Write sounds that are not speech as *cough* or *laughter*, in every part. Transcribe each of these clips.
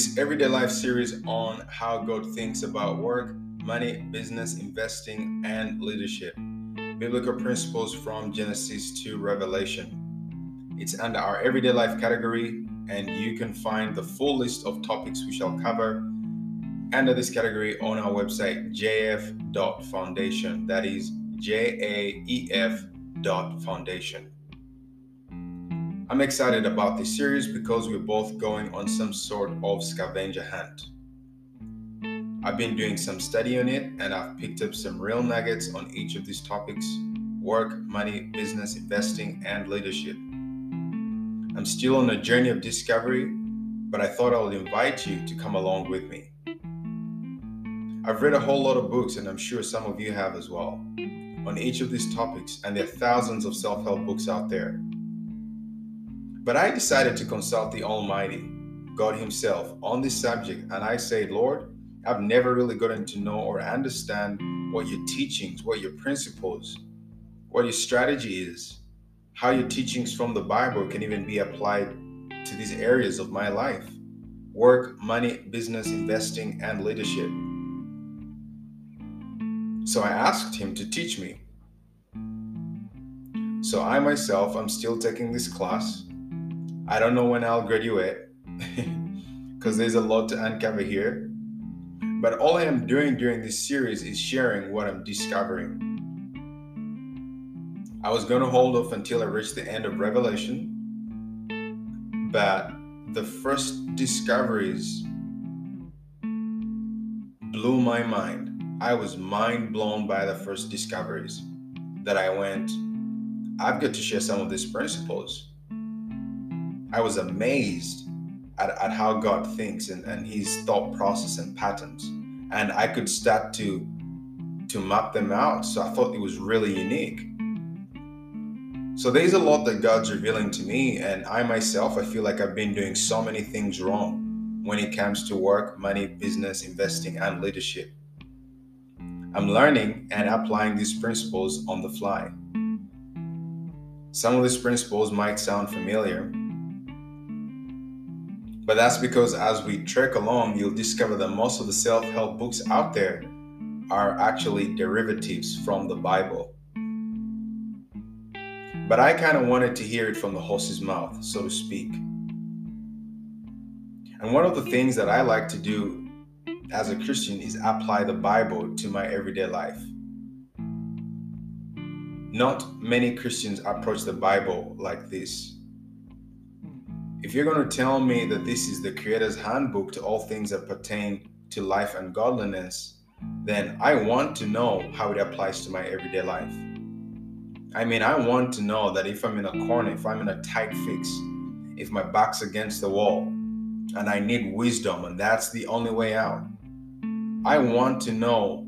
This Everyday Life series on how God thinks about work, money, business, investing, and leadership. Biblical principles from Genesis to Revelation. It's under our Everyday Life category, and you can find the full list of topics we shall cover under this category on our website, jaef.foundation. That is J A E F dot foundation. I'm excited about this series because we're both going on some sort of scavenger hunt. I've been doing some study on it and I've picked up some real nuggets on each of these topics work, money, business, investing, and leadership. I'm still on a journey of discovery, but I thought I would invite you to come along with me. I've read a whole lot of books, and I'm sure some of you have as well, on each of these topics, and there are thousands of self help books out there. But I decided to consult the Almighty, God Himself on this subject, and I say, Lord, I've never really gotten to know or understand what your teachings, what your principles, what your strategy is, how your teachings from the Bible can even be applied to these areas of my life work, money, business, investing, and leadership. So I asked him to teach me. So I myself, I'm still taking this class. I don't know when I'll graduate *laughs* because there's a lot to uncover here. But all I am doing during this series is sharing what I'm discovering. I was going to hold off until I reached the end of Revelation, but the first discoveries blew my mind. I was mind blown by the first discoveries that I went, I've got to share some of these principles. I was amazed at, at how God thinks and, and his thought process and patterns. And I could start to to map them out. So I thought it was really unique. So there's a lot that God's revealing to me, and I myself, I feel like I've been doing so many things wrong when it comes to work, money, business, investing, and leadership. I'm learning and applying these principles on the fly. Some of these principles might sound familiar, but that's because as we trek along, you'll discover that most of the self help books out there are actually derivatives from the Bible. But I kind of wanted to hear it from the horse's mouth, so to speak. And one of the things that I like to do as a Christian is apply the Bible to my everyday life. Not many Christians approach the Bible like this. If you're going to tell me that this is the Creator's handbook to all things that pertain to life and godliness, then I want to know how it applies to my everyday life. I mean, I want to know that if I'm in a corner, if I'm in a tight fix, if my back's against the wall, and I need wisdom, and that's the only way out, I want to know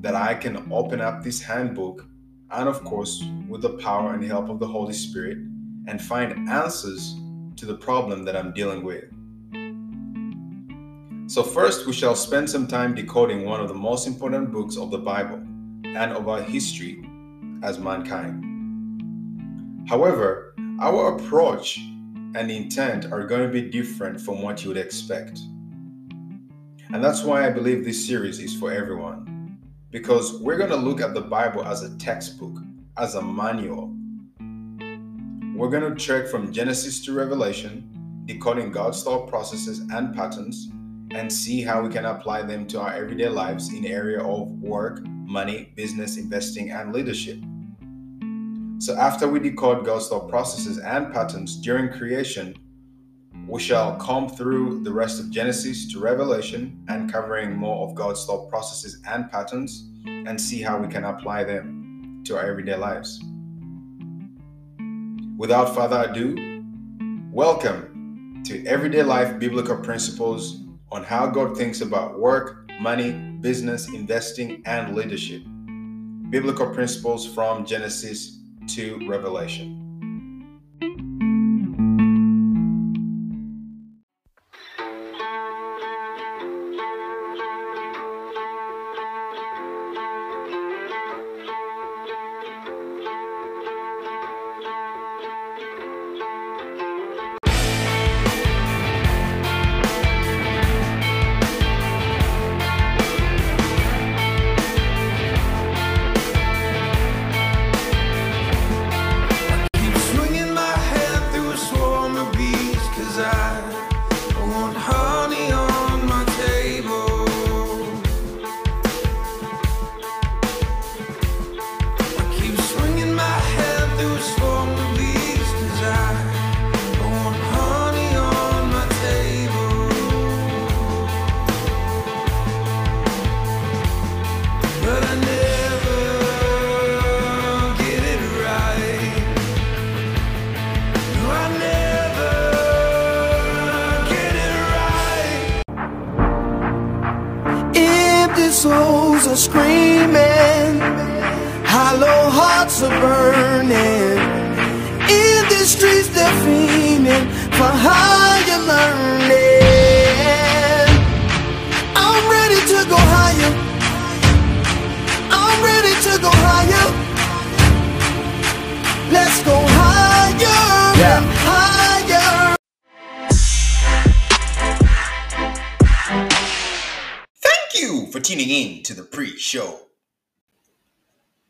that I can open up this handbook and, of course, with the power and help of the Holy Spirit, and find answers to the problem that I'm dealing with. So, first, we shall spend some time decoding one of the most important books of the Bible and of our history as mankind. However, our approach and intent are going to be different from what you would expect. And that's why I believe this series is for everyone. Because we're going to look at the Bible as a textbook, as a manual. We're going to trek from Genesis to Revelation, decoding God's thought processes and patterns, and see how we can apply them to our everyday lives in the area of work, money, business, investing, and leadership. So after we decode God's thought processes and patterns during creation, we shall come through the rest of Genesis to Revelation and covering more of God's thought processes and patterns and see how we can apply them to our everyday lives. Without further ado, welcome to Everyday Life Biblical Principles on how God thinks about work, money, business, investing, and leadership. Biblical principles from Genesis to Revelation. Tuning in to the pre show.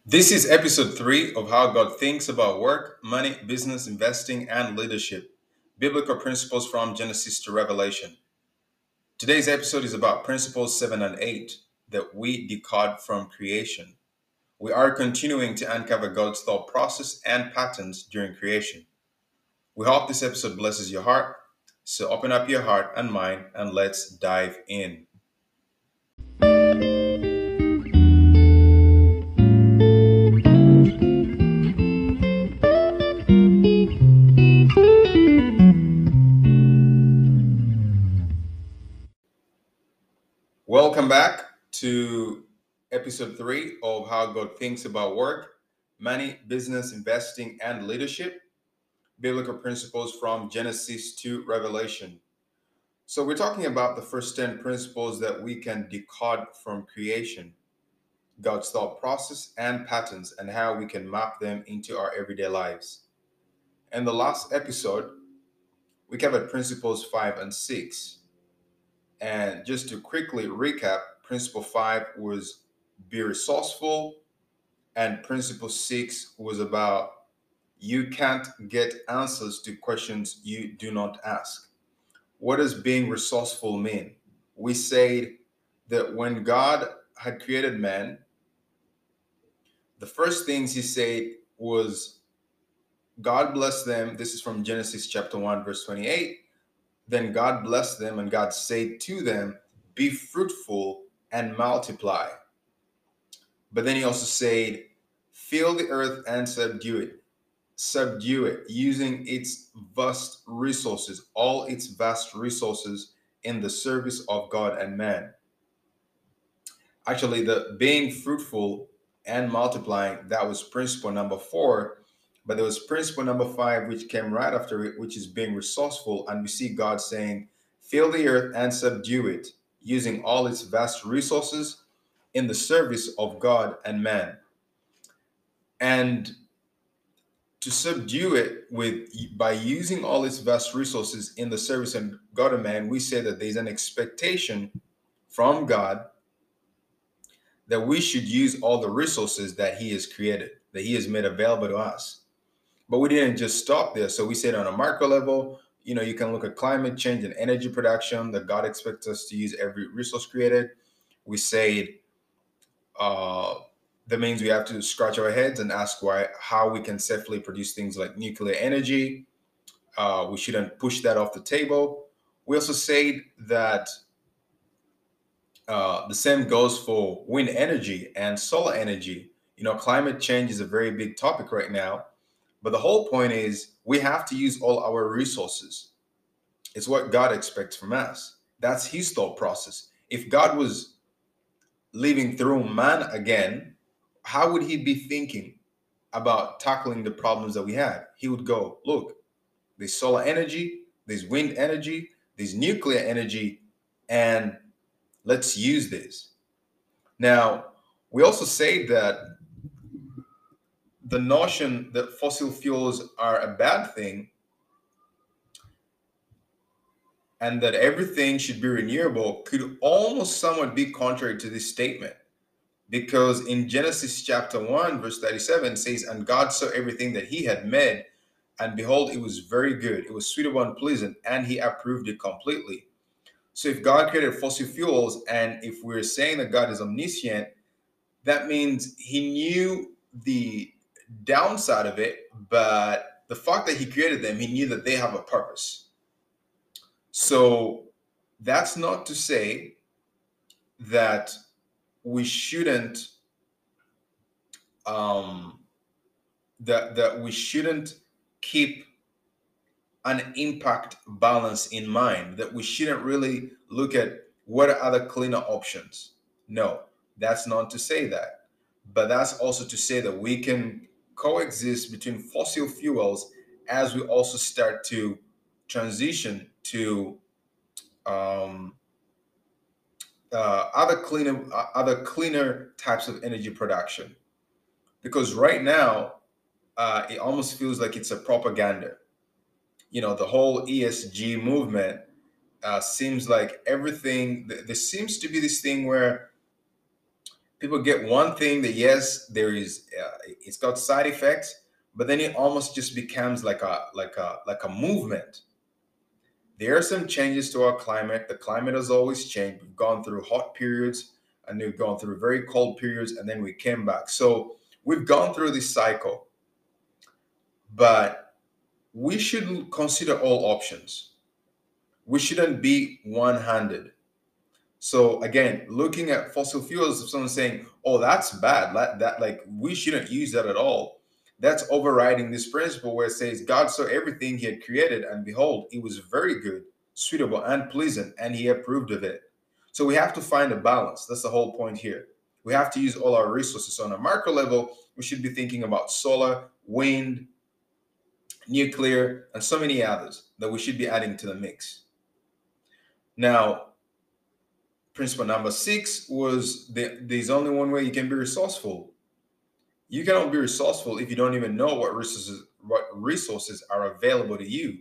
This is episode three of How God Thinks About Work, Money, Business, Investing, and Leadership Biblical Principles from Genesis to Revelation. Today's episode is about principles seven and eight that we decode from creation. We are continuing to uncover God's thought process and patterns during creation. We hope this episode blesses your heart. So open up your heart and mind and let's dive in. Welcome back to episode three of How God Thinks About Work, Money, Business, Investing, and Leadership Biblical Principles from Genesis to Revelation. So, we're talking about the first 10 principles that we can decode from creation, God's thought process and patterns, and how we can map them into our everyday lives. In the last episode, we covered principles five and six. And just to quickly recap, principle five was be resourceful, and principle six was about you can't get answers to questions you do not ask. What does being resourceful mean? We say that when God had created man, the first things he said was, God bless them. This is from Genesis chapter 1, verse 28. Then God blessed them, and God said to them, Be fruitful and multiply. But then he also said, Fill the earth and subdue it. Subdue it using its vast resources, all its vast resources in the service of God and man. Actually, the being fruitful and multiplying, that was principle number four. But there was principle number five, which came right after it, which is being resourceful. And we see God saying, Fill the earth and subdue it, using all its vast resources in the service of God and man. And to subdue it with by using all its vast resources in the service of God and man, we say that there's an expectation from God that we should use all the resources that He has created, that He has made available to us. But we didn't just stop there. So we said on a macro level, you know, you can look at climate change and energy production that God expects us to use every resource created. We said uh, that means we have to scratch our heads and ask why how we can safely produce things like nuclear energy. Uh, we shouldn't push that off the table. We also said that uh, the same goes for wind energy and solar energy. You know, climate change is a very big topic right now, but the whole point is we have to use all our resources. It's what God expects from us. That's His thought process. If God was living through man again, how would He be thinking about tackling the problems that we had? He would go, look, there's solar energy, there's wind energy, there's nuclear energy, and Let's use this. Now, we also say that the notion that fossil fuels are a bad thing and that everything should be renewable could almost somewhat be contrary to this statement. Because in Genesis chapter 1, verse 37 says, And God saw everything that he had made, and behold, it was very good. It was suitable and pleasant, and he approved it completely. So if God created fossil fuels, and if we're saying that God is omniscient, that means he knew the downside of it, but the fact that he created them, he knew that they have a purpose. So that's not to say that we shouldn't um that that we shouldn't keep an impact balance in mind that we shouldn't really look at what are other cleaner options. No that's not to say that. But that's also to say that we can coexist between fossil fuels as we also start to transition to um, uh, other cleaner uh, other cleaner types of energy production because right now uh, it almost feels like it's a propaganda you know the whole ESG movement uh, seems like everything. There seems to be this thing where people get one thing that yes, there is uh, it's got side effects, but then it almost just becomes like a like a like a movement. There are some changes to our climate. The climate has always changed. We've gone through hot periods and we've gone through very cold periods and then we came back. So we've gone through this cycle. But we should consider all options. We shouldn't be one-handed so again, looking at fossil fuels, if someone's saying, "Oh, that's bad," that, that like we shouldn't use that at all. That's overriding this principle where it says God saw everything He had created, and behold, it was very good, suitable, and pleasant, and He approved of it. So we have to find a balance. That's the whole point here. We have to use all our resources. On a macro level, we should be thinking about solar, wind, nuclear, and so many others that we should be adding to the mix. Now, principle number six was that there's only one way you can be resourceful. You cannot be resourceful if you don't even know what resources what resources are available to you.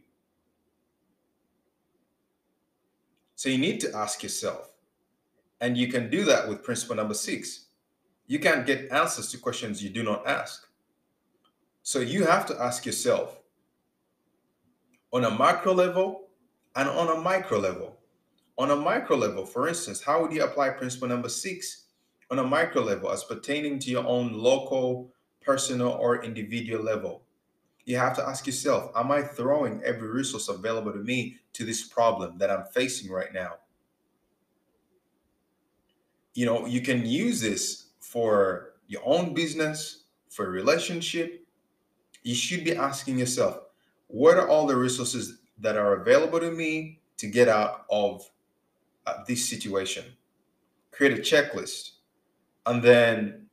So you need to ask yourself, and you can do that with principle number six. You can't get answers to questions you do not ask. So you have to ask yourself on a macro level and on a micro level on a micro level, for instance, how would you apply principle number six on a micro level as pertaining to your own local, personal, or individual level? You have to ask yourself, am I throwing every resource available to me to this problem that I'm facing right now? You know, you can use this for your own business, for a relationship. You should be asking yourself, what are all the resources that are available to me to get out of uh, this situation. Create a checklist. And then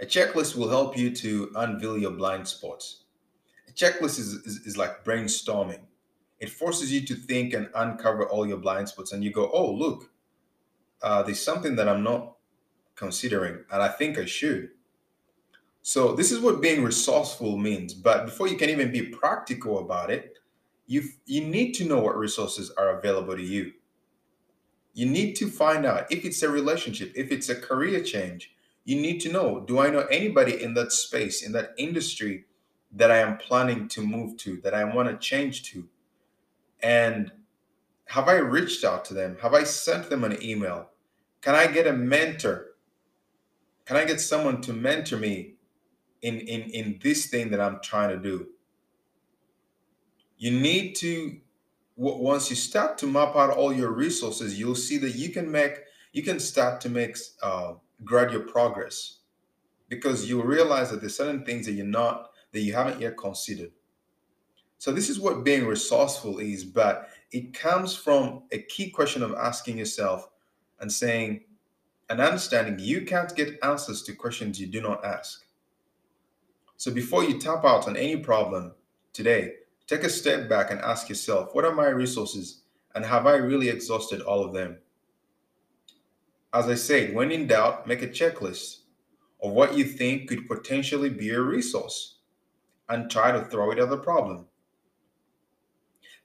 a checklist will help you to unveil your blind spots. A checklist is, is, is like brainstorming. It forces you to think and uncover all your blind spots. And you go, oh, look, uh, there's something that I'm not considering, and I think I should. So this is what being resourceful means. But before you can even be practical about it, you you need to know what resources are available to you. You need to find out if it's a relationship, if it's a career change. You need to know do I know anybody in that space, in that industry that I am planning to move to, that I want to change to? And have I reached out to them? Have I sent them an email? Can I get a mentor? Can I get someone to mentor me in, in, in this thing that I'm trying to do? You need to once you start to map out all your resources, you'll see that you can make you can start to make uh, gradual progress because you'll realize that there's certain things that you're not that you haven't yet considered. So this is what being resourceful is, but it comes from a key question of asking yourself and saying and understanding you can't get answers to questions you do not ask. So before you tap out on any problem today, Take a step back and ask yourself, what are my resources and have I really exhausted all of them? As I said, when in doubt, make a checklist of what you think could potentially be a resource and try to throw it at the problem.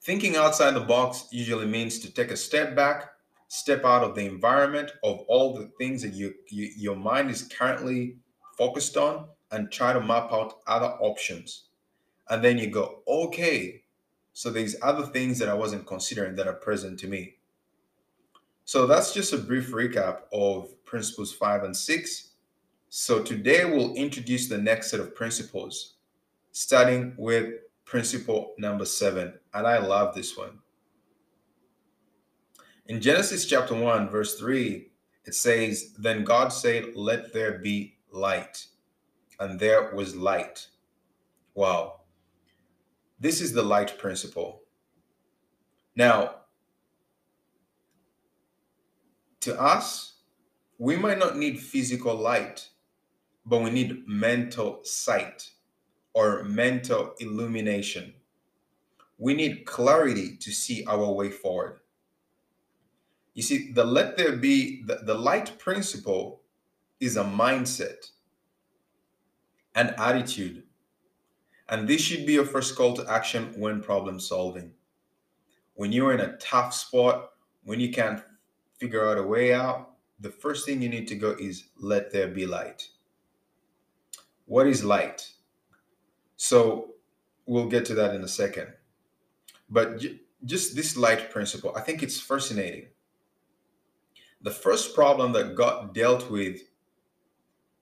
Thinking outside the box usually means to take a step back, step out of the environment of all the things that you, you, your mind is currently focused on and try to map out other options and then you go, okay, so these other things that I wasn't considering that are present to me. So that's just a brief recap of principles five and six. So today we'll introduce the next set of principles, starting with principle number seven. And I love this one. In Genesis chapter 1, verse 3, it says, Then God said, Let there be light. And there was light. Wow. This is the light principle. Now, to us, we might not need physical light, but we need mental sight or mental illumination. We need clarity to see our way forward. You see, the let there be, the, the light principle is a mindset, an attitude, and this should be your first call to action when problem solving. When you're in a tough spot, when you can't figure out a way out, the first thing you need to go is let there be light. What is light? So we'll get to that in a second. But just this light principle, I think it's fascinating. The first problem that God dealt with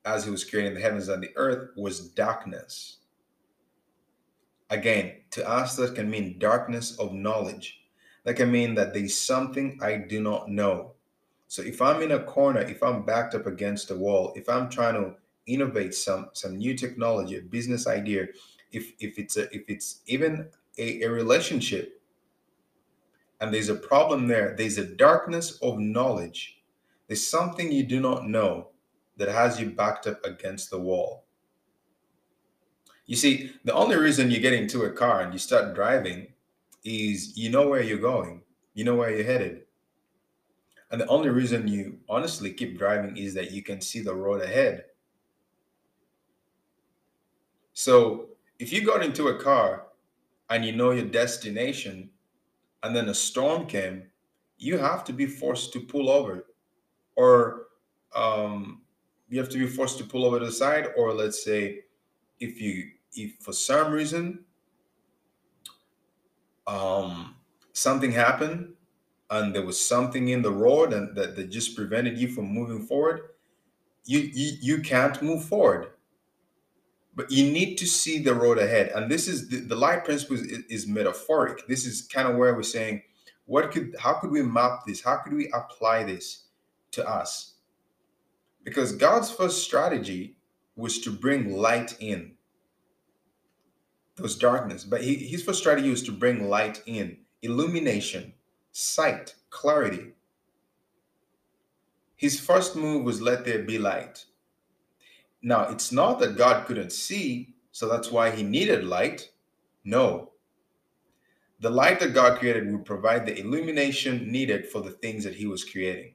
as he was creating the heavens and the earth was darkness. Again, to us, that can mean darkness of knowledge. That can mean that there's something I do not know. So if I'm in a corner, if I'm backed up against a wall, if I'm trying to innovate some some new technology, a business idea, if if it's a if it's even a, a relationship and there's a problem there, there's a darkness of knowledge. There's something you do not know that has you backed up against the wall. You see, the only reason you get into a car and you start driving is you know where you're going, you know where you're headed. And the only reason you honestly keep driving is that you can see the road ahead. So if you got into a car and you know your destination and then a storm came, you have to be forced to pull over or um, you have to be forced to pull over to the side or let's say if you if for some reason um, something happened and there was something in the road and that, that just prevented you from moving forward, you, you you can't move forward. But you need to see the road ahead. And this is the, the light principle is, is metaphoric. This is kind of where we're saying, what could how could we map this? How could we apply this to us? Because God's first strategy was to bring light in there was darkness. But he, his first strategy was to bring light in, illumination, sight, clarity. His first move was let there be light. Now, it's not that God couldn't see, so that's why he needed light. No. The light that God created would provide the illumination needed for the things that he was creating.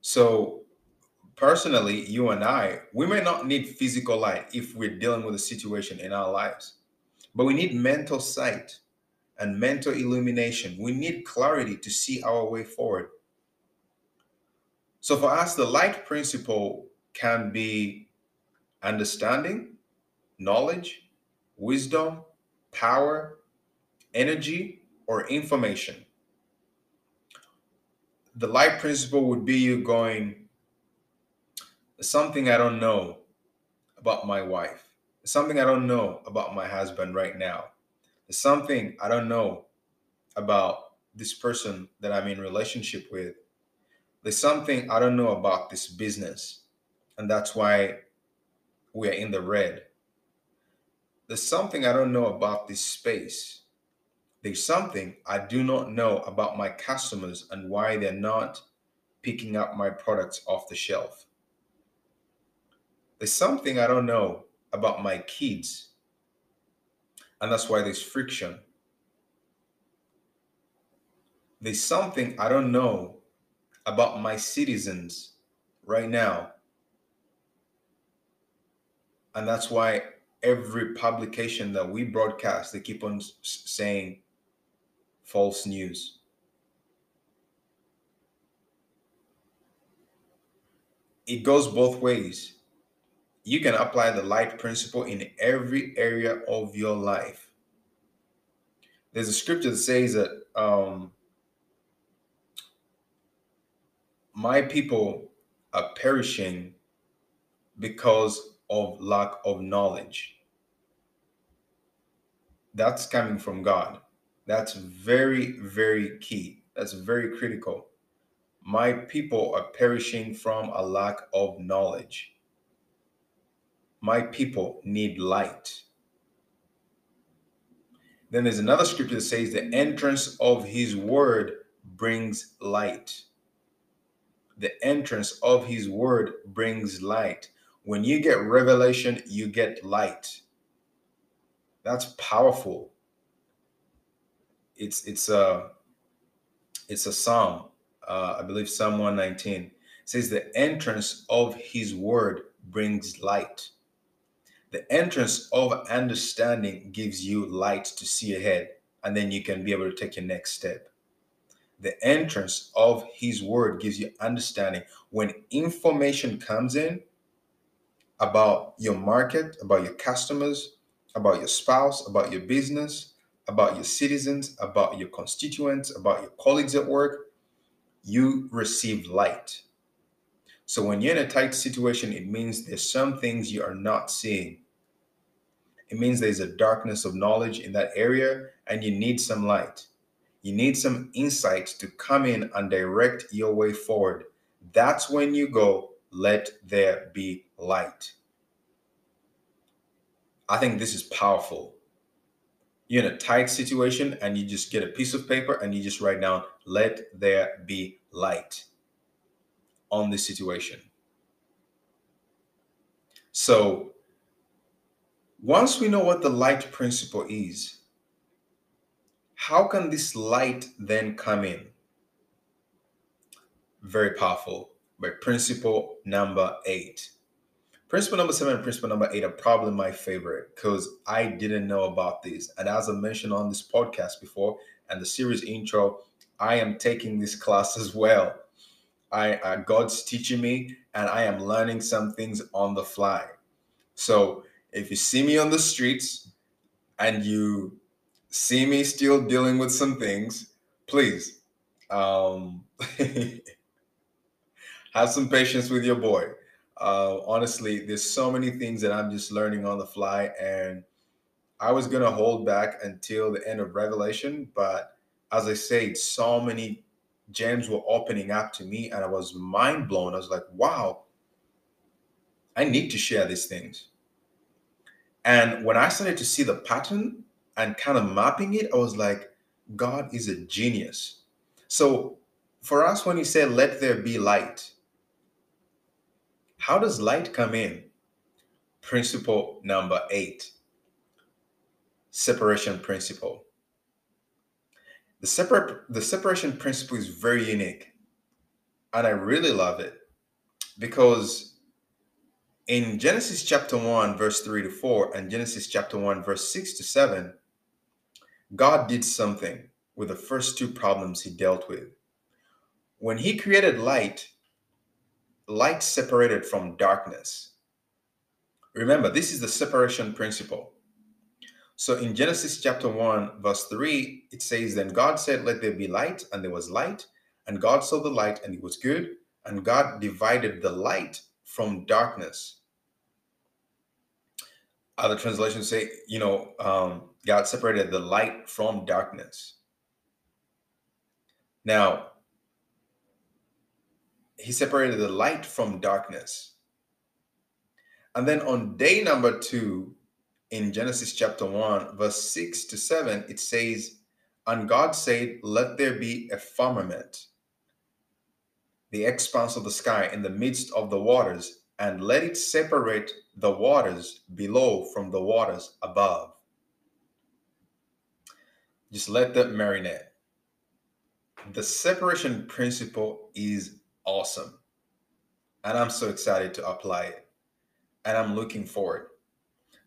So personally, you and I, we may not need physical light if we're dealing with a situation in our lives, but we need mental sight and mental illumination. We need clarity to see our way forward. So for us, the light principle can be understanding, knowledge, wisdom, power, energy, or information. The light principle would be you going something I don't know about my wife. There's something I don't know about my husband right now. There's something I don't know about this person that I'm in relationship with. There's something I don't know about this business. And that's why we are in the red. There's something I don't know about this space. There's something I do not know about my customers and why they're not picking up my products off the shelf. There's something I don't know about my kids, and that's why there's friction. There's something I don't know about my citizens right now, and that's why every publication that we broadcast, they keep on saying false news. It goes both ways you can apply the light principle in every area of your life. There's a scripture that says that um, my people are perishing because of lack of knowledge. That's coming from God. That's very, very key. That's very critical. My people are perishing from a lack of knowledge. My people need light. Then there's another scripture that says, The entrance of his word brings light. The entrance of his word brings light. When you get revelation, you get light. That's powerful. It's it's a it's a psalm. Uh, I believe Psalm 119 says the entrance of his word brings light. The entrance of understanding gives you light to see ahead, and then you can be able to take your next step. the entrance of his word gives you understanding. When information comes in about your market, about your customers, about your spouse, about your business, about your citizens, about your constituents, about your colleagues at work, you receive light. So when you're in a tight situation, it means there's some things you are not seeing. It means there's a darkness of knowledge in that area and you need some light. You need some insight to come in and direct your way forward. That's when you go, let there be light. I think this is powerful. You're in a tight situation and you just get a piece of paper and you just write down, let there be light on this situation. So, once we know what the light principle is, how can this light then come in? Very powerful. By principle number eight. Principle number seven and principle number eight are probably my favorite because I didn't know about these. And as I mentioned on this podcast before and the series intro, I am taking this class as well. I uh, God's teaching me, and I am learning some things on the fly. So if you see me on the streets and you see me still dealing with some things, please um, *laughs* have some patience with your boy. Uh, honestly, there's so many things that I'm just learning on the fly, and I was gonna hold back until the end of Revelation, but as I said, so many gems were opening up to me, and I was mind blown. I was like, "Wow, I need to share these things." And when I started to see the pattern and kind of mapping it, I was like, God is a genius. So for us, when he said, let there be light, how does light come in? Principle number eight separation principle. The, separate, the separation principle is very unique. And I really love it because in Genesis chapter 1, verse 3 to 4, and Genesis chapter 1, verse 6 to 7, God did something with the first two problems he dealt with. When he created light, light separated from darkness. Remember, this is the separation principle. So in Genesis chapter 1, verse 3, it says, Then God said, Let there be light, and there was light. And God saw the light, and it was good. And God divided the light from darkness other translations say, you know, um, God separated the light from darkness. Now, he separated the light from darkness. And then on day number two, in Genesis chapter 1, verse 6 to 7, it says, And God said, Let there be a firmament, the expanse of the sky in the midst of the waters, and let it separate the waters below from the waters above. Just let that marinate. The separation principle is awesome. And I'm so excited to apply it. And I'm looking forward.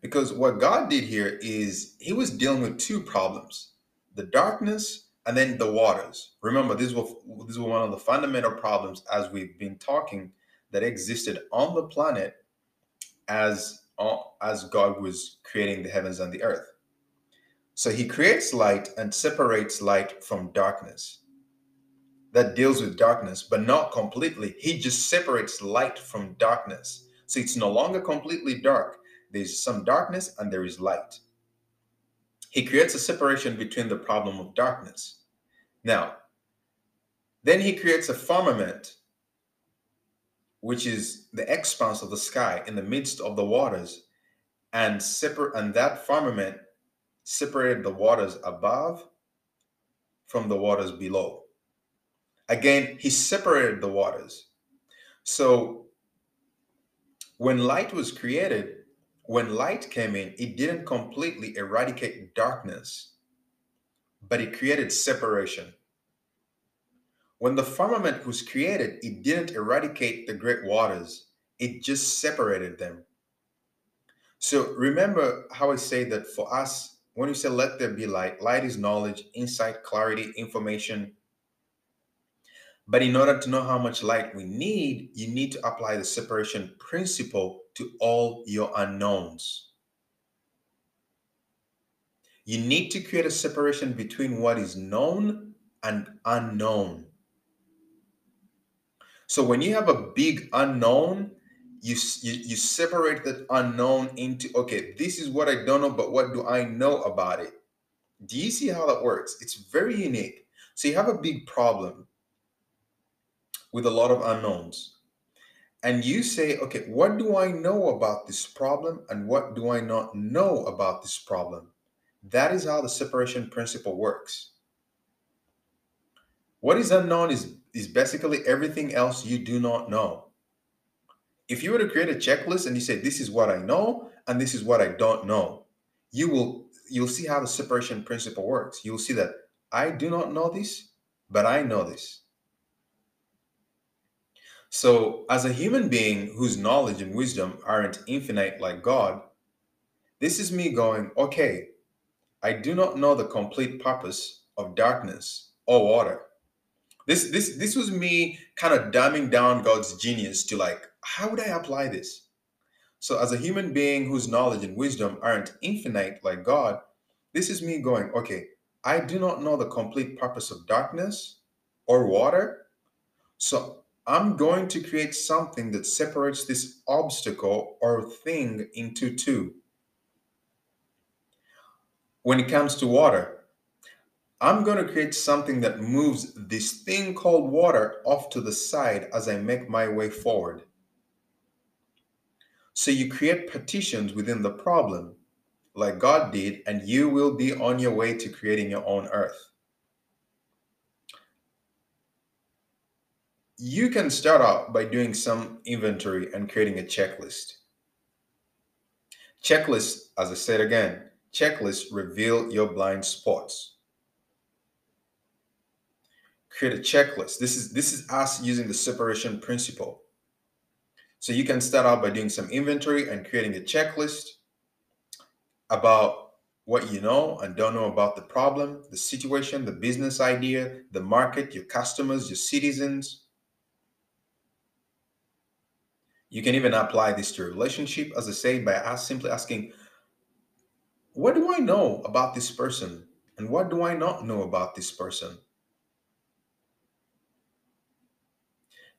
Because what God did here is he was dealing with two problems the darkness and then the waters. Remember, these were, this was one of the fundamental problems as we've been talking that existed on the planet as uh, as God was creating the heavens and the earth. So he creates light and separates light from darkness. That deals with darkness, but not completely. He just separates light from darkness. So it's no longer completely dark. There's some darkness and there is light. He creates a separation between the problem of darkness. Now, then he creates a firmament which is the expanse of the sky in the midst of the waters, and separate and that firmament separated the waters above from the waters below. Again, he separated the waters. So when light was created, when light came in, it didn't completely eradicate darkness, but it created separation. When the firmament was created, it didn't eradicate the great waters, it just separated them. So remember how I say that for us, when you say let there be light, light is knowledge, insight, clarity, information. But in order to know how much light we need, you need to apply the separation principle to all your unknowns. You need to create a separation between what is known and unknown. So when you have a big unknown, you, you you separate that unknown into okay, this is what I don't know, but what do I know about it? Do you see how that works? It's very unique. So you have a big problem with a lot of unknowns. And you say, okay, what do I know about this problem and what do I not know about this problem? That is how the separation principle works. What is unknown is, is basically everything else you do not know. If you were to create a checklist and you say, this is what I know and this is what I don't know, you will you'll see how the separation principle works. You'll see that I do not know this, but I know this. So, as a human being whose knowledge and wisdom aren't infinite like God, this is me going, okay, I do not know the complete purpose of darkness or water. This this this was me kind of dumbing down God's genius to like, how would I apply this? So, as a human being whose knowledge and wisdom aren't infinite like God, this is me going, okay, I do not know the complete purpose of darkness or water. So, I'm going to create something that separates this obstacle or thing into two. When it comes to water, I'm going to create something that moves this thing called water off to the side as I make my way forward. So you create partitions within the problem, like God did, and you will be on your way to creating your own earth. you can start out by doing some inventory and creating a checklist. Checklists, as I said again, checklists reveal your blind spots. Create a checklist. This is this is us using the separation principle. So you can start out by doing some inventory and creating a checklist about what you know and don't know about the problem, the situation, the business idea, the market, your customers, your citizens, You can even apply this to a relationship, as I say, by us simply asking, What do I know about this person? And what do I not know about this person?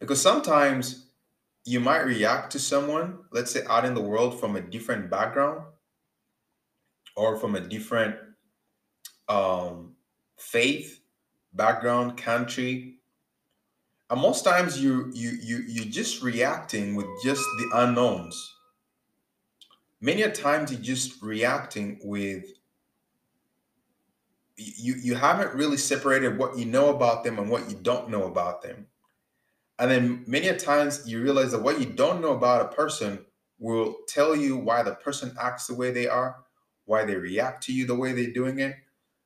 Because sometimes you might react to someone, let's say out in the world from a different background or from a different um, faith, background, country, and most times you you you you're just reacting with just the unknowns. Many a times you're just reacting with you you haven't really separated what you know about them and what you don't know about them and then many a times you realize that what you don't know about a person will tell you why the person acts the way they are why they react to you the way they're doing it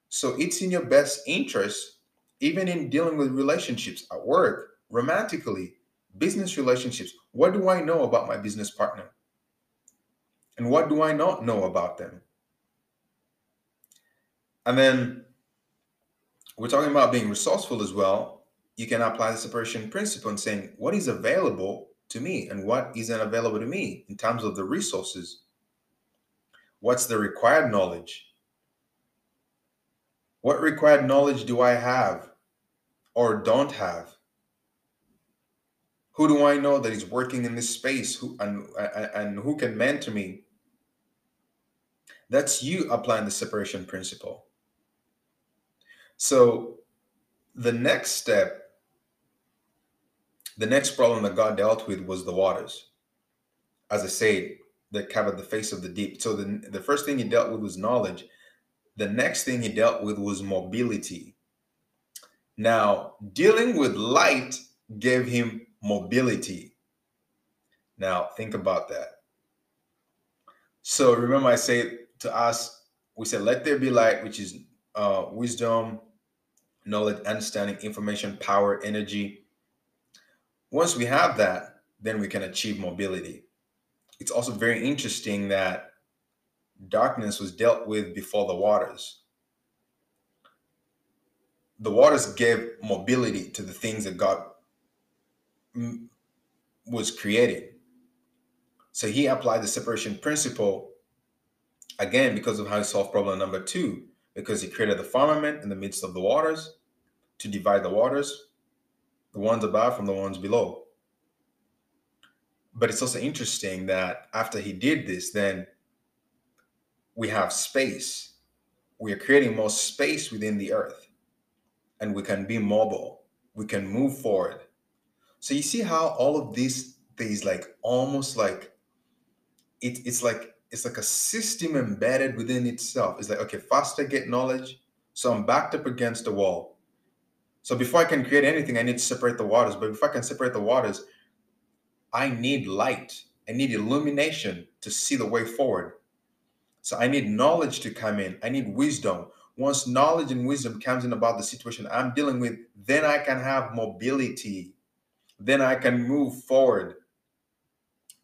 so it's in your best interest even in dealing with relationships at work, romantically, business relationships. What do I know about my business partner? And what do I not know about them? And then we're talking about being resourceful as well. You can apply the separation principle and saying what is available to me and what isn't available to me in terms of the resources. What's the required knowledge? What required knowledge do I have or don't have? Who do I know that is working in this space who and, and who can mentor me? That's you applying the separation principle. So the next step, the next problem that God dealt with was the waters. As I said, that covered the face of the deep. So the, the first thing he dealt with was knowledge. The next thing he dealt with was mobility. Now, dealing with light gave him mobility. Now, think about that. So, remember, I say to us, we said, let there be light, which is uh, wisdom, knowledge, understanding, information, power, energy. Once we have that, then we can achieve mobility. It's also very interesting that darkness was dealt with before the waters. the waters gave mobility to the things that God mm, was creating. So he applied the separation principle again because of how he solved problem number two, because he created the firmament in the midst of the waters to divide the waters, the ones above from the ones below. But it's also interesting that after he did this, then we have space. We are creating more space within the earth and we can be mobile. We can move forward. So you see how all of these things like almost like it, it's like it's like a system embedded within itself. It's like, okay, faster get knowledge, so I'm backed up against the wall. So before I can create anything, I need to separate the waters. But if I can separate the waters, I need light. I need illumination to see the way forward. So I need knowledge to come in. I need wisdom. Once knowledge and wisdom comes in about the situation I'm dealing with, then I can have mobility. Then I can move forward.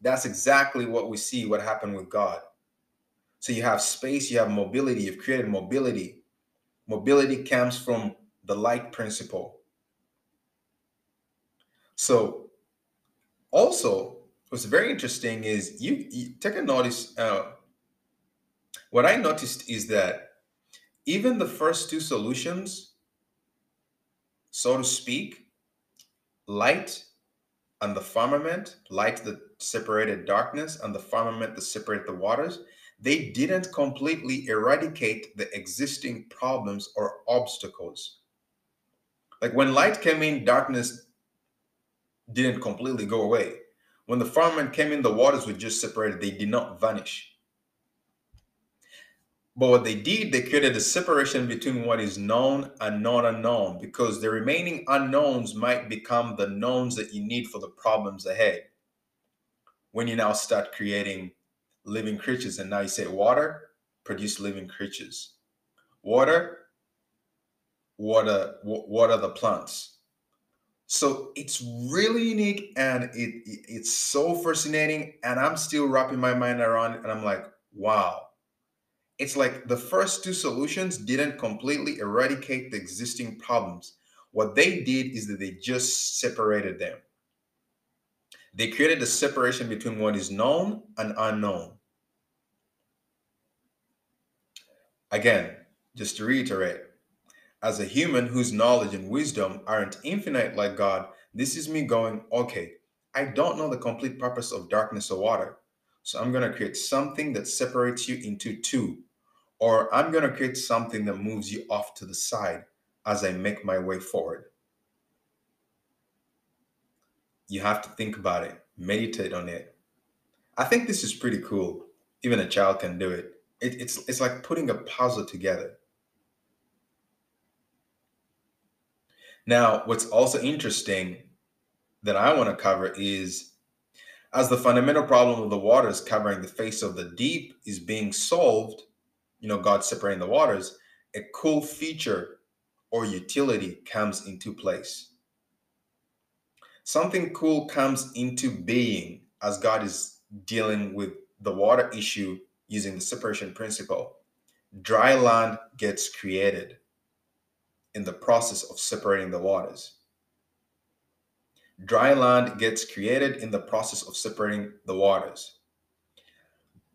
That's exactly what we see what happened with God. So you have space, you have mobility, you've created mobility. Mobility comes from the light principle. So also what's very interesting is you, you take a notice uh, what I noticed is that even the first two solutions, so to speak, light and the firmament, light that separated darkness and the firmament that separated the waters, they didn't completely eradicate the existing problems or obstacles. Like when light came in, darkness didn't completely go away. When the firmament came in, the waters were just separated, they did not vanish. But what they did, they created a separation between what is known and not unknown because the remaining unknowns might become the knowns that you need for the problems ahead. When you now start creating living creatures, and now you say water, produce living creatures. Water, water, what are the plants? So it's really unique and it it's so fascinating. And I'm still wrapping my mind around it, and I'm like, wow it's like the first two solutions didn't completely eradicate the existing problems. What they did is that they just separated them. They created a separation between what is known and unknown. Again, just to reiterate, as a human whose knowledge and wisdom aren't infinite like God, this is me going, okay, I don't know the complete purpose of darkness or water. So I'm going to create something that separates you into two or I'm going to create something that moves you off to the side as I make my way forward. You have to think about it, meditate on it. I think this is pretty cool. Even a child can do it. it it's, it's like putting a puzzle together. Now, what's also interesting that I want to cover is as the fundamental problem of the waters covering the face of the deep is being solved, you know, God separating the waters, a cool feature or utility comes into place. Something cool comes into being as God is dealing with the water issue using the separation principle. Dry land gets created in the process of separating the waters. Dry land gets created in the process of separating the waters.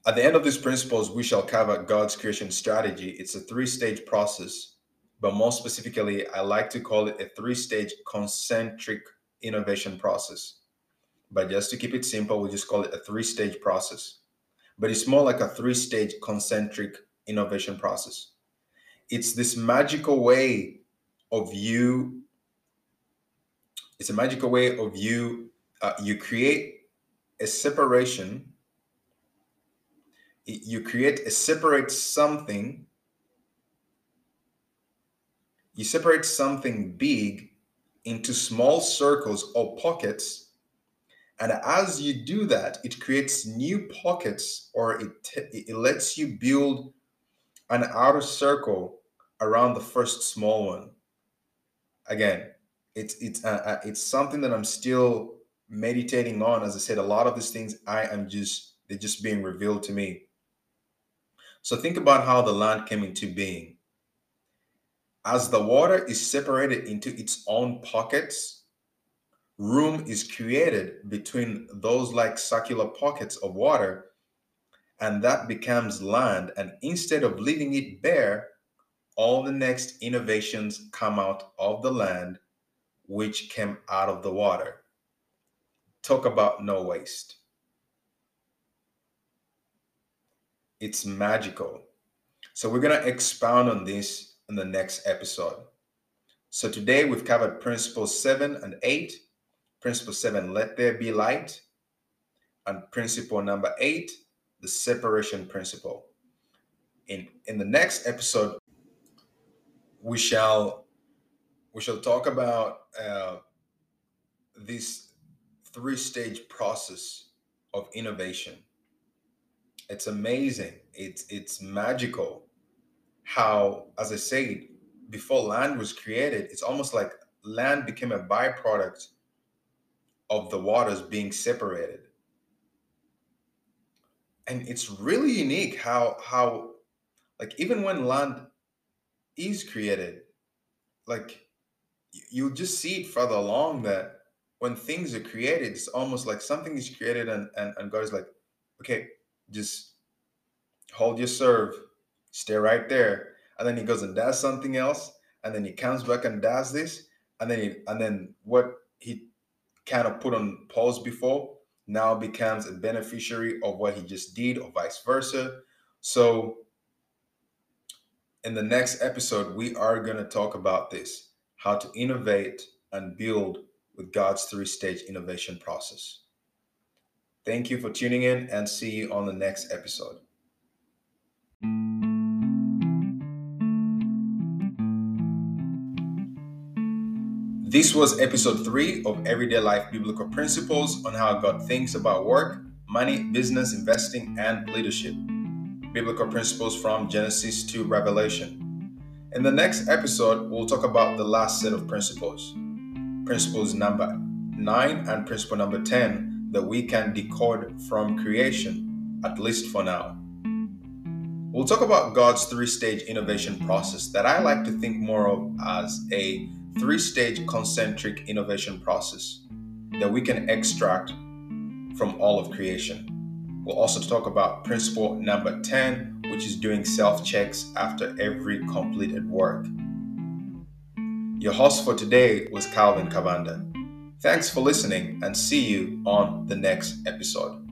At the end of these principles, we shall cover God's creation strategy. It's a three stage process, but more specifically, I like to call it a three stage concentric innovation process. But just to keep it simple, we just call it a three stage process. But it's more like a three stage concentric innovation process. It's this magical way of you, it's a magical way of you, uh, you create a separation. You create a separate something. You separate something big into small circles or pockets. And as you do that it creates new pockets or it it lets you build an outer circle around the first small one again it's it's uh, uh it's something that i'm still meditating on as i said a lot of these things i am just they're just being revealed to me so think about how the land came into being. As the water is separated into its own pockets, room is created between those like circular pockets of water, and that becomes land. And instead of leaving it bare, all the next innovations come out of the land, which came out of the water. Talk about no waste. It's magical. So, we're going to expound on this in the next episode. So, today we've covered principles seven and eight. Principle seven, let there be light. And principle number eight, the separation principle. In, in the next episode, we shall we shall talk about uh, this three stage process of innovation. It's amazing. It's it's magical how as i said before land was created it's almost like land became a byproduct of the waters being separated. And it's really unique how how like even when land is created like you just see it further along that when things are created it's almost like something is created and and, and god is like okay just hold your serve stay right there. And then he goes and does something else and then he comes back and does this and then he, and then what he kind of put on pause before now becomes a beneficiary of what he just did or vice versa. So in the next episode, we are going to talk about this how to innovate and build with God's three stage innovation process. Thank you for tuning in and see you on the next episode. This was episode three of Everyday Life Biblical Principles on how God thinks about work, money, business, investing, and leadership biblical principles from Genesis to Revelation. In the next episode, we'll talk about the last set of principles principles number 9 and principle number 10 that we can decode from creation, at least for now. We'll talk about God's three stage innovation process that I like to think more of as a three stage concentric innovation process that we can extract from all of creation. We'll also talk about principle number 10, which is doing self checks after every completed work. Your host for today was Calvin Cavanda. Thanks for listening and see you on the next episode.